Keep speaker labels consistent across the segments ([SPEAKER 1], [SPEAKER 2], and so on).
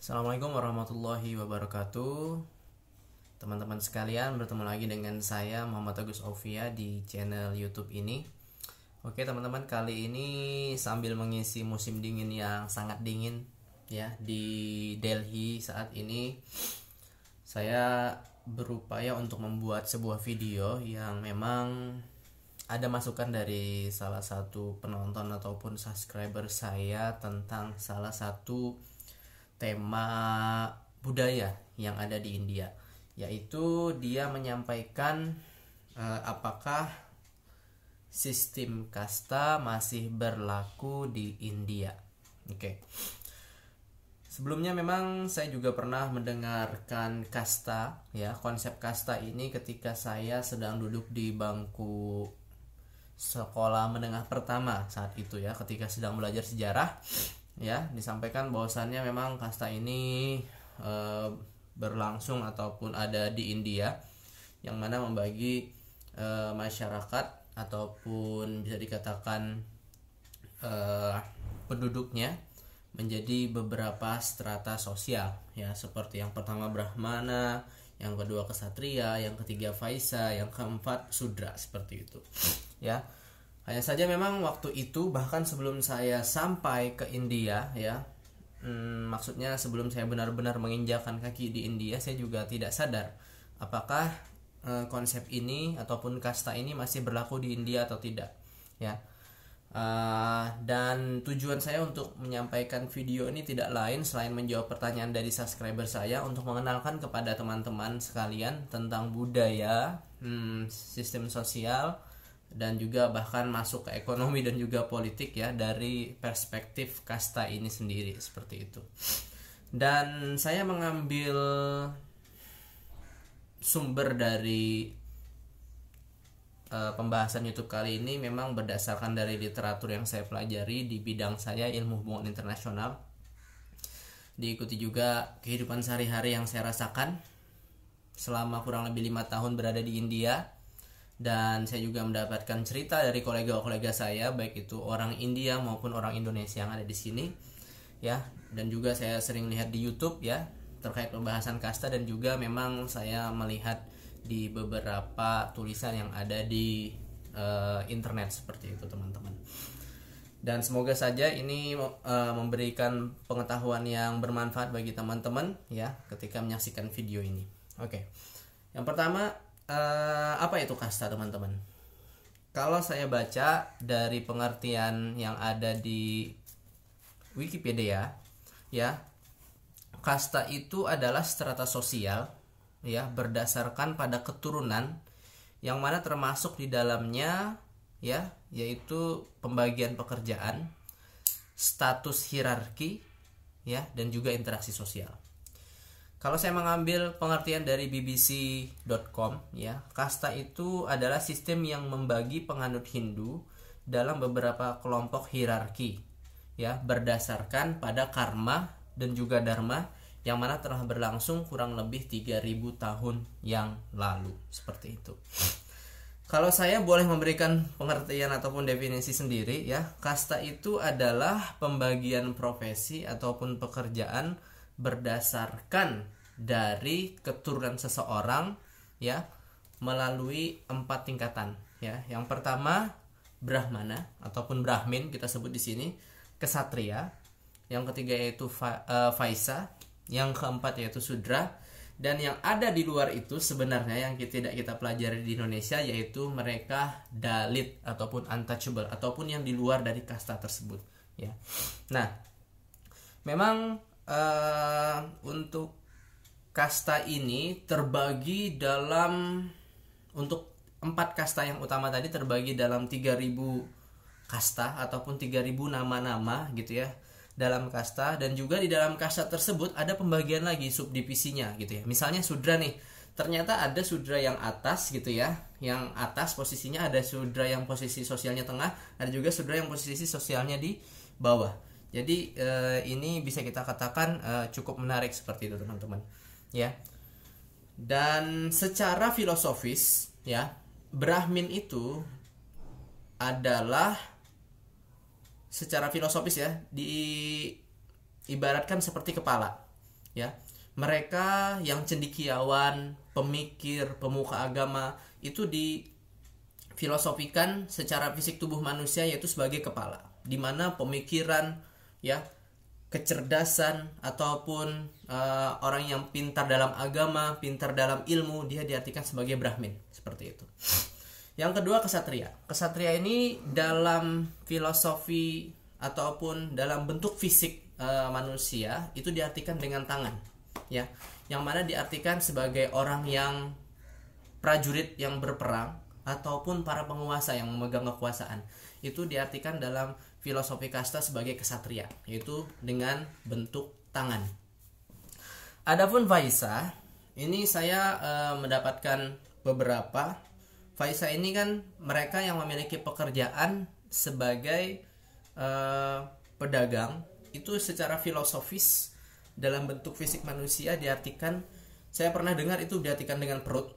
[SPEAKER 1] Assalamualaikum warahmatullahi wabarakatuh. Teman-teman sekalian bertemu lagi dengan saya Muhammad Agus Ovia di channel youtube ini. Oke teman-teman kali ini sambil mengisi musim dingin yang sangat dingin ya di Delhi saat ini Saya berupaya untuk membuat sebuah video yang memang ada masukan dari salah satu penonton ataupun subscriber saya tentang salah satu tema budaya yang ada di India yaitu dia menyampaikan uh, apakah sistem kasta masih berlaku di India. Oke. Okay. Sebelumnya memang saya juga pernah mendengarkan kasta ya, konsep kasta ini ketika saya sedang duduk di bangku sekolah menengah pertama saat itu ya, ketika sedang belajar sejarah ya disampaikan bahwasannya memang kasta ini e, berlangsung ataupun ada di India yang mana membagi e, masyarakat ataupun bisa dikatakan e, penduduknya menjadi beberapa strata sosial ya seperti yang pertama Brahmana, yang kedua kesatria, yang ketiga Faisa, yang keempat Sudra seperti itu. Ya. Hanya saja memang waktu itu bahkan sebelum saya sampai ke India ya, hmm, maksudnya sebelum saya benar-benar menginjakan kaki di India, saya juga tidak sadar apakah eh, konsep ini ataupun kasta ini masih berlaku di India atau tidak ya. Uh, dan tujuan saya untuk menyampaikan video ini tidak lain selain menjawab pertanyaan dari subscriber saya untuk mengenalkan kepada teman-teman sekalian tentang budaya, hmm, sistem sosial, dan juga bahkan masuk ke ekonomi dan juga politik ya dari perspektif kasta ini sendiri seperti itu. Dan saya mengambil sumber dari uh, pembahasan YouTube kali ini memang berdasarkan dari literatur yang saya pelajari di bidang saya ilmu hubungan internasional. Diikuti juga kehidupan sehari-hari yang saya rasakan selama kurang lebih lima tahun berada di India dan saya juga mendapatkan cerita dari kolega-kolega saya baik itu orang India maupun orang Indonesia yang ada di sini ya. Dan juga saya sering lihat di YouTube ya terkait pembahasan kasta dan juga memang saya melihat di beberapa tulisan yang ada di uh, internet seperti itu teman-teman. Dan semoga saja ini uh, memberikan pengetahuan yang bermanfaat bagi teman-teman ya ketika menyaksikan video ini. Oke. Okay. yang pertama uh, apa itu kasta teman-teman? Kalau saya baca dari pengertian yang ada di Wikipedia, ya, kasta itu adalah strata sosial, ya, berdasarkan pada keturunan yang mana termasuk di dalamnya, ya, yaitu pembagian pekerjaan, status hierarki, ya, dan juga interaksi sosial. Kalau saya mengambil pengertian dari bbc.com ya, kasta itu adalah sistem yang membagi penganut Hindu dalam beberapa kelompok hierarki ya, berdasarkan pada karma dan juga dharma yang mana telah berlangsung kurang lebih 3000 tahun yang lalu seperti itu. Kalau saya boleh memberikan pengertian ataupun definisi sendiri ya, kasta itu adalah pembagian profesi ataupun pekerjaan berdasarkan dari keturunan seseorang ya melalui empat tingkatan ya. Yang pertama Brahmana ataupun Brahmin kita sebut di sini, kesatria, yang ketiga yaitu fa, uh, Faisa, yang keempat yaitu Sudra, dan yang ada di luar itu sebenarnya yang kita, tidak kita pelajari di Indonesia yaitu mereka dalit ataupun untouchable ataupun yang di luar dari kasta tersebut ya. Nah, memang uh, untuk kasta ini terbagi dalam untuk empat kasta yang utama tadi terbagi dalam 3000 kasta ataupun 3000 nama-nama gitu ya dalam kasta dan juga di dalam kasta tersebut ada pembagian lagi subdivisinya gitu ya. Misalnya sudra nih, ternyata ada sudra yang atas gitu ya. Yang atas posisinya ada sudra yang posisi sosialnya tengah, ada juga sudra yang posisi sosialnya di bawah. Jadi eh, ini bisa kita katakan eh, cukup menarik seperti itu teman-teman. Ya. Dan secara filosofis ya, Brahmin itu adalah secara filosofis ya di ibaratkan seperti kepala ya mereka yang cendikiawan pemikir pemuka agama itu di filosofikan secara fisik tubuh manusia yaitu sebagai kepala di mana pemikiran ya kecerdasan ataupun uh, orang yang pintar dalam agama, pintar dalam ilmu, dia diartikan sebagai Brahmin seperti itu. Yang kedua kesatria. Kesatria ini dalam filosofi ataupun dalam bentuk fisik uh, manusia itu diartikan dengan tangan, ya. Yang mana diartikan sebagai orang yang prajurit yang berperang ataupun para penguasa yang memegang kekuasaan. Itu diartikan dalam filosofi kasta sebagai kesatria, yaitu dengan bentuk tangan. Adapun Faisa, ini saya e, mendapatkan beberapa. Faisa ini kan mereka yang memiliki pekerjaan sebagai e, pedagang itu secara filosofis dalam bentuk fisik manusia diartikan saya pernah dengar itu diartikan dengan perut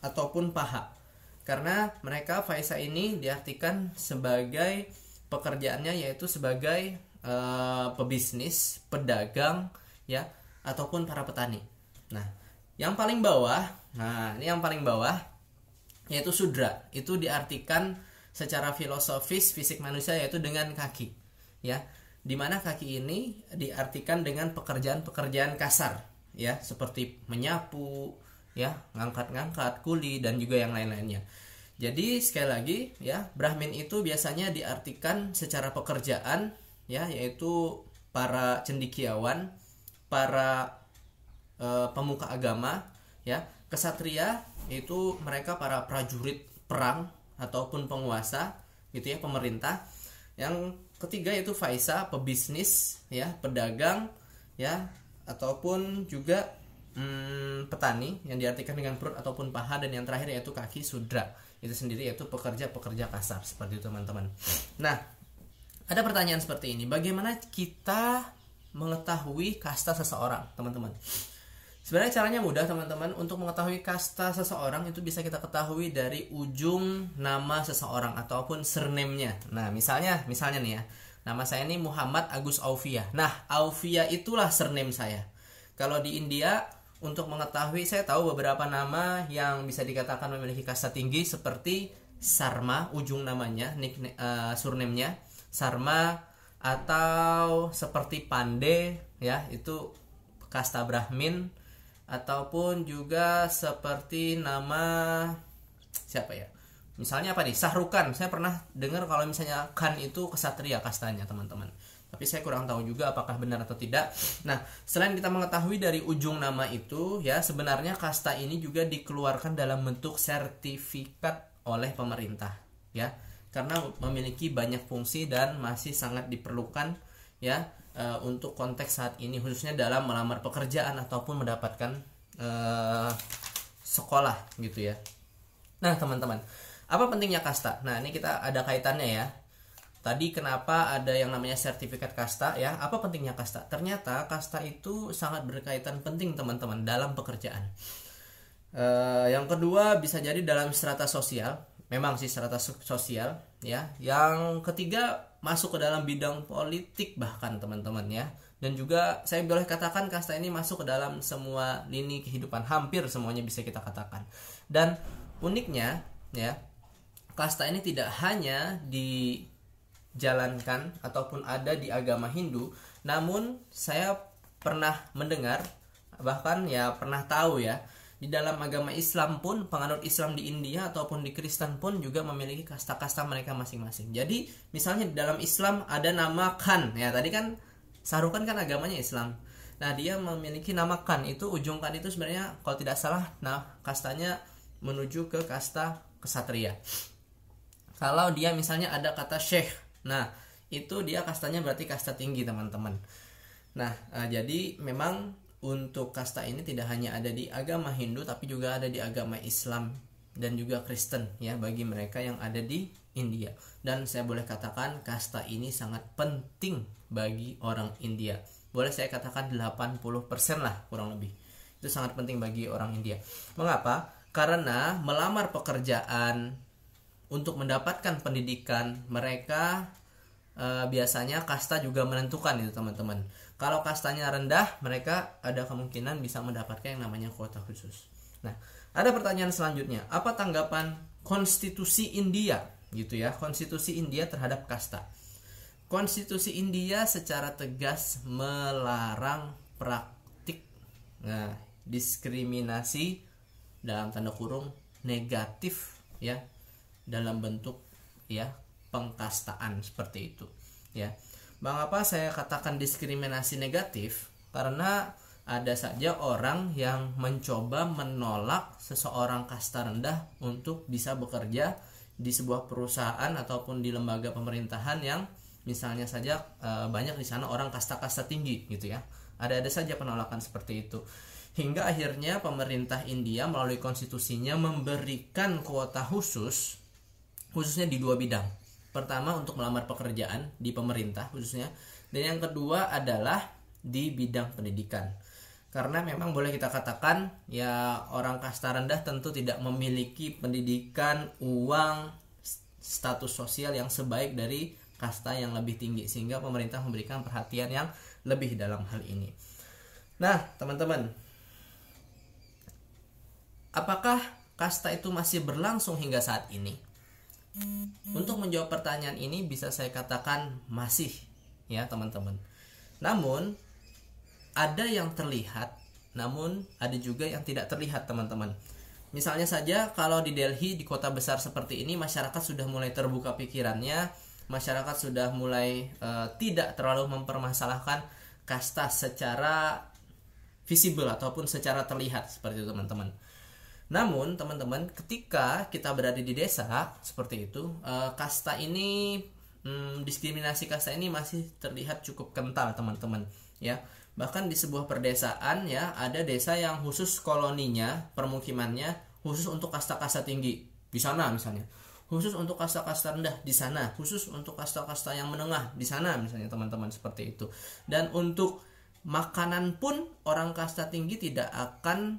[SPEAKER 1] ataupun paha karena mereka Faisa ini diartikan sebagai pekerjaannya yaitu sebagai uh, pebisnis, pedagang, ya, ataupun para petani. Nah, yang paling bawah, nah ini yang paling bawah yaitu sudra. Itu diartikan secara filosofis fisik manusia yaitu dengan kaki, ya. Di mana kaki ini diartikan dengan pekerjaan-pekerjaan kasar, ya, seperti menyapu, ya, ngangkat-ngangkat, kuli dan juga yang lain-lainnya. Jadi sekali lagi ya Brahmin itu biasanya diartikan secara pekerjaan ya yaitu para cendikiawan, para e, pemuka agama ya. Kesatria itu mereka para prajurit perang ataupun penguasa gitu ya pemerintah. Yang ketiga itu faisa pebisnis ya, pedagang ya ataupun juga hmm, petani yang diartikan dengan perut ataupun paha dan yang terakhir yaitu kaki sudra itu sendiri yaitu pekerja-pekerja kasar seperti itu teman-teman. Nah, ada pertanyaan seperti ini, bagaimana kita mengetahui kasta seseorang, teman-teman? Sebenarnya caranya mudah teman-teman. Untuk mengetahui kasta seseorang itu bisa kita ketahui dari ujung nama seseorang ataupun surname-nya. Nah misalnya, misalnya nih ya. Nama saya ini Muhammad Agus Aufia Nah Aufia itulah surname saya. Kalau di India untuk mengetahui saya tahu beberapa nama yang bisa dikatakan memiliki kasta tinggi seperti Sarma ujung namanya nickname uh, surname-nya. Sarma atau seperti Pande ya itu kasta Brahmin. Ataupun juga seperti nama siapa ya? Misalnya apa nih? Sahrukan saya pernah dengar kalau misalnya Khan itu kesatria kastanya teman-teman tapi saya kurang tahu juga apakah benar atau tidak. Nah, selain kita mengetahui dari ujung nama itu, ya sebenarnya kasta ini juga dikeluarkan dalam bentuk sertifikat oleh pemerintah, ya, karena memiliki banyak fungsi dan masih sangat diperlukan, ya, e, untuk konteks saat ini khususnya dalam melamar pekerjaan ataupun mendapatkan e, sekolah gitu ya. Nah, teman-teman, apa pentingnya kasta? Nah, ini kita ada kaitannya ya Tadi kenapa ada yang namanya sertifikat kasta ya? Apa pentingnya kasta? Ternyata kasta itu sangat berkaitan penting teman-teman dalam pekerjaan. E, yang kedua bisa jadi dalam strata sosial, memang sih strata sosial ya. Yang ketiga masuk ke dalam bidang politik bahkan teman-teman ya. Dan juga saya boleh katakan kasta ini masuk ke dalam semua lini kehidupan, hampir semuanya bisa kita katakan. Dan uniknya ya, kasta ini tidak hanya di jalankan ataupun ada di agama Hindu namun saya pernah mendengar bahkan ya pernah tahu ya di dalam agama Islam pun penganut Islam di India ataupun di Kristen pun juga memiliki kasta-kasta mereka masing-masing. Jadi misalnya di dalam Islam ada nama Khan ya tadi kan Sarukan kan agamanya Islam. Nah dia memiliki nama Khan itu ujung Khan itu sebenarnya kalau tidak salah nah kastanya menuju ke kasta kesatria. Kalau dia misalnya ada kata Syekh Nah, itu dia kastanya berarti kasta tinggi, teman-teman. Nah, uh, jadi memang untuk kasta ini tidak hanya ada di agama Hindu tapi juga ada di agama Islam dan juga Kristen ya bagi mereka yang ada di India. Dan saya boleh katakan kasta ini sangat penting bagi orang India. Boleh saya katakan 80% lah kurang lebih. Itu sangat penting bagi orang India. Mengapa? Karena melamar pekerjaan untuk mendapatkan pendidikan mereka e, biasanya kasta juga menentukan itu teman-teman Kalau kastanya rendah, mereka ada kemungkinan bisa mendapatkan yang namanya kuota khusus. Nah, ada pertanyaan selanjutnya, apa tanggapan konstitusi India gitu ya, konstitusi India terhadap kasta? Konstitusi India secara tegas melarang praktik nah, diskriminasi dalam tanda kurung negatif ya dalam bentuk ya pengkastaan seperti itu ya Bang apa saya katakan diskriminasi negatif karena ada saja orang yang mencoba menolak seseorang kasta rendah untuk bisa bekerja di sebuah perusahaan ataupun di lembaga pemerintahan yang misalnya saja e, banyak di sana orang kasta-kasta tinggi gitu ya. Ada-ada saja penolakan seperti itu. Hingga akhirnya pemerintah India melalui konstitusinya memberikan kuota khusus khususnya di dua bidang Pertama untuk melamar pekerjaan di pemerintah khususnya dan yang kedua adalah di bidang pendidikan. Karena memang boleh kita katakan ya orang kasta rendah tentu tidak memiliki pendidikan, uang, status sosial yang sebaik dari kasta yang lebih tinggi sehingga pemerintah memberikan perhatian yang lebih dalam hal ini. Nah, teman-teman, apakah kasta itu masih berlangsung hingga saat ini? Untuk menjawab pertanyaan ini bisa saya katakan masih ya teman-teman. Namun ada yang terlihat, namun ada juga yang tidak terlihat teman-teman. Misalnya saja kalau di Delhi di kota besar seperti ini masyarakat sudah mulai terbuka pikirannya, masyarakat sudah mulai uh, tidak terlalu mempermasalahkan kasta secara visible ataupun secara terlihat seperti itu teman-teman. Namun teman-teman ketika kita berada di desa seperti itu uh, kasta ini hmm, diskriminasi kasta ini masih terlihat cukup kental teman-teman ya. Bahkan di sebuah perdesaan ya ada desa yang khusus koloninya permukimannya khusus untuk kasta-kasta tinggi. Di sana misalnya. Khusus untuk kasta-kasta rendah di sana. Khusus untuk kasta-kasta yang menengah di sana misalnya teman-teman seperti itu. Dan untuk makanan pun orang kasta tinggi tidak akan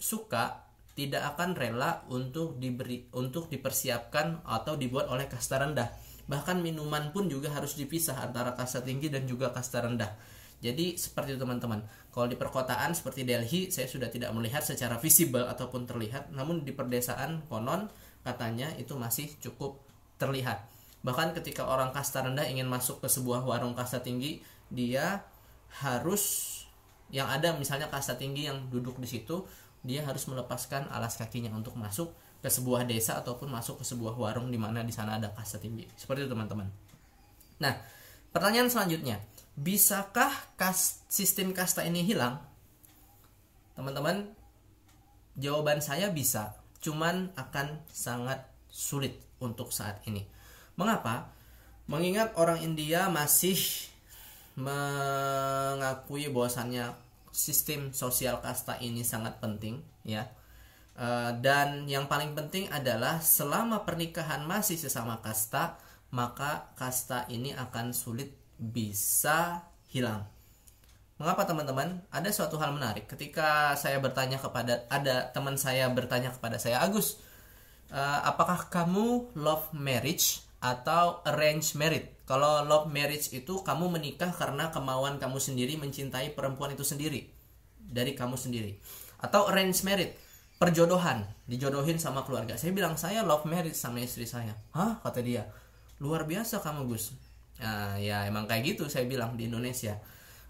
[SPEAKER 1] suka tidak akan rela untuk diberi untuk dipersiapkan atau dibuat oleh kasta rendah. Bahkan minuman pun juga harus dipisah antara kasta tinggi dan juga kasta rendah. Jadi seperti itu teman-teman. Kalau di perkotaan seperti Delhi saya sudah tidak melihat secara visible ataupun terlihat, namun di perdesaan konon katanya itu masih cukup terlihat. Bahkan ketika orang kasta rendah ingin masuk ke sebuah warung kasta tinggi, dia harus yang ada misalnya kasta tinggi yang duduk di situ dia harus melepaskan alas kakinya untuk masuk ke sebuah desa ataupun masuk ke sebuah warung di mana di sana ada kasta tinggi. Seperti itu teman-teman. Nah, pertanyaan selanjutnya, bisakah kas sistem kasta ini hilang? Teman-teman, jawaban saya bisa, cuman akan sangat sulit untuk saat ini. Mengapa? Mengingat orang India masih mengakui bahwasannya sistem sosial kasta ini sangat penting ya. Uh, dan yang paling penting adalah selama pernikahan masih sesama kasta maka kasta ini akan sulit bisa hilang. Mengapa teman-teman? Ada suatu hal menarik. Ketika saya bertanya kepada ada teman saya bertanya kepada saya Agus uh, apakah kamu love marriage atau arrange marriage kalau love marriage itu kamu menikah karena kemauan kamu sendiri mencintai perempuan itu sendiri dari kamu sendiri. Atau arrange marriage, perjodohan, dijodohin sama keluarga. Saya bilang saya love marriage sama istri saya. Hah? Kata dia. Luar biasa kamu Gus. Nah, ya emang kayak gitu saya bilang di Indonesia.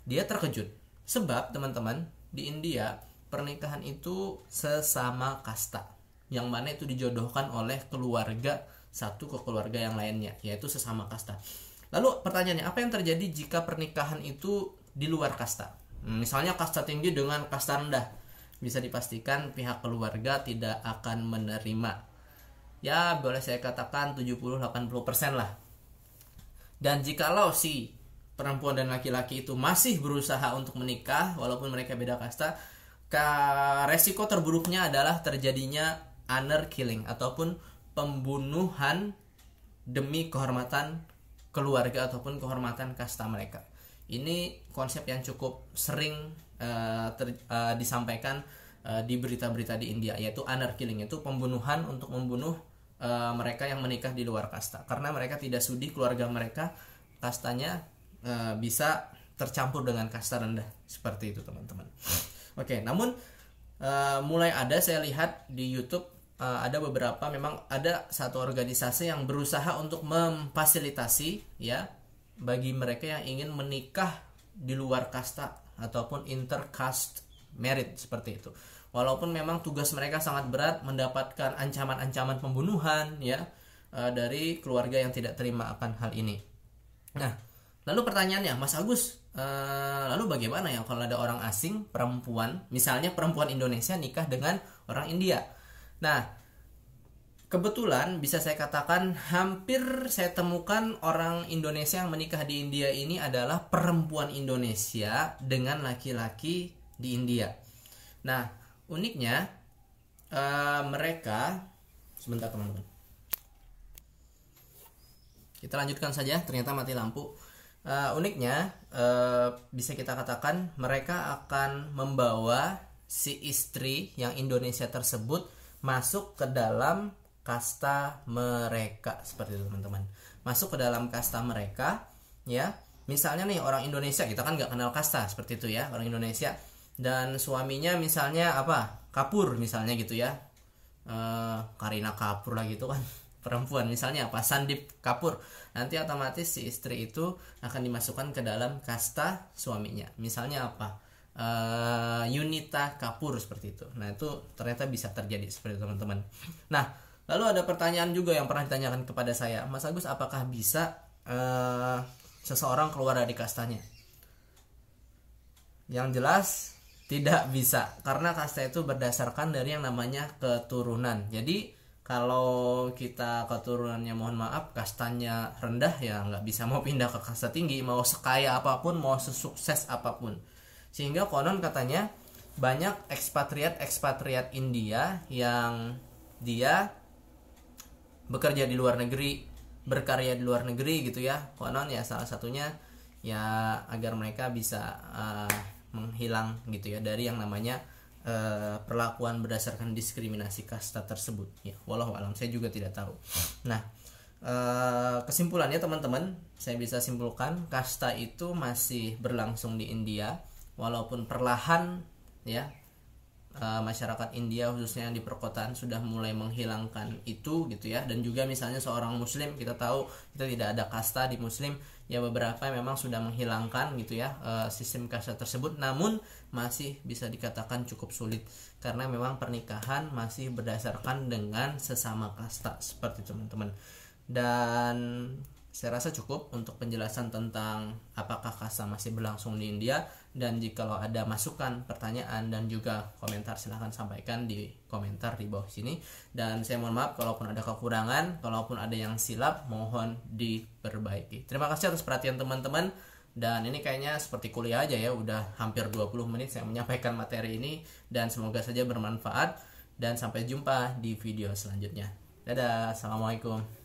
[SPEAKER 1] Dia terkejut. Sebab teman-teman di India pernikahan itu sesama kasta. Yang mana itu dijodohkan oleh keluarga satu ke keluarga yang lainnya, yaitu sesama kasta. Lalu pertanyaannya, apa yang terjadi jika pernikahan itu di luar kasta? Hmm, misalnya kasta tinggi dengan kasta rendah, bisa dipastikan pihak keluarga tidak akan menerima. Ya, boleh saya katakan 70-80% lah. Dan jikalau si perempuan dan laki-laki itu masih berusaha untuk menikah walaupun mereka beda kasta, resiko terburuknya adalah terjadinya honor killing ataupun pembunuhan demi kehormatan keluarga ataupun kehormatan kasta mereka. Ini konsep yang cukup sering uh, ter, uh, disampaikan uh, di berita-berita di India yaitu honor killing itu pembunuhan untuk membunuh uh, mereka yang menikah di luar kasta. Karena mereka tidak sudi keluarga mereka kastanya uh, bisa tercampur dengan kasta rendah. Seperti itu teman-teman. Oke namun uh, mulai ada saya lihat di YouTube uh, ada beberapa memang ada satu organisasi yang berusaha untuk memfasilitasi ya bagi mereka yang ingin menikah di luar kasta ataupun intercaste merit seperti itu. Walaupun memang tugas mereka sangat berat mendapatkan ancaman-ancaman pembunuhan ya uh, dari keluarga yang tidak terima akan hal ini. Nah lalu pertanyaannya Mas Agus uh, lalu bagaimana ya kalau ada orang asing perempuan misalnya perempuan Indonesia nikah dengan orang India nah kebetulan bisa saya katakan hampir saya temukan orang Indonesia yang menikah di India ini adalah perempuan Indonesia dengan laki-laki di India. Nah uniknya uh, mereka sebentar teman-teman. Kita lanjutkan saja ternyata mati lampu. Uh, uniknya uh, bisa kita katakan mereka akan membawa si istri yang Indonesia tersebut masuk ke dalam kasta mereka. Seperti itu teman-teman. Masuk ke dalam kasta mereka ya. Misalnya nih orang Indonesia kita kan nggak kenal kasta seperti itu ya orang Indonesia. Dan suaminya misalnya apa? Kapur misalnya gitu ya. E, Karina kapur lah gitu kan. Perempuan misalnya apa? Sandip kapur. Nanti otomatis si istri itu akan dimasukkan ke dalam kasta suaminya. Misalnya apa e, Yunita kapur seperti itu. Nah itu ternyata bisa terjadi seperti teman-teman. Nah lalu ada pertanyaan juga yang pernah ditanyakan kepada saya. Mas Agus apakah bisa e, seseorang keluar dari kastanya? Yang jelas tidak bisa. Karena kasta itu berdasarkan dari yang namanya keturunan. Jadi kalau kita keturunannya mohon maaf kastanya rendah ya nggak bisa mau pindah ke kasta tinggi. Mau sekaya apa pun mau sesukses apa pun sehingga konon katanya banyak ekspatriat ekspatriat India yang dia bekerja di luar negeri berkarya di luar negeri gitu ya. Konon ya salah satunya ya agar mereka bisa uh, menghilang gitu ya dari yang namanya uh, perlakuan berdasarkan diskriminasi kasta tersebut ya. Walau alam saya juga tidak tahu. Nah uh, kesimpulannya teman-teman saya bisa simpulkan kasta itu masih berlangsung di India walaupun perlahan ya uh, masyarakat India khususnya yang di perkotaan sudah mulai menghilangkan itu gitu ya. Dan juga misalnya seorang muslim kita tahu kita tidak ada kasta di muslim ya beberapa memang sudah menghilangkan gitu ya uh, sistem kasta tersebut. Namun masih bisa dikatakan cukup sulit karena memang pernikahan masih berdasarkan dengan sesama kasta. Seperti teman-teman. Dan saya rasa cukup untuk penjelasan tentang apakah kasta masih berlangsung di India dan jika ada masukan, pertanyaan dan juga komentar silahkan sampaikan di komentar di bawah sini dan saya mohon maaf kalaupun ada kekurangan, kalaupun ada yang silap mohon diperbaiki. Terima kasih atas perhatian teman-teman dan ini kayaknya seperti kuliah aja ya udah hampir 20 menit saya menyampaikan materi ini dan semoga saja bermanfaat dan sampai jumpa di video selanjutnya. Dadah, Assalamualaikum.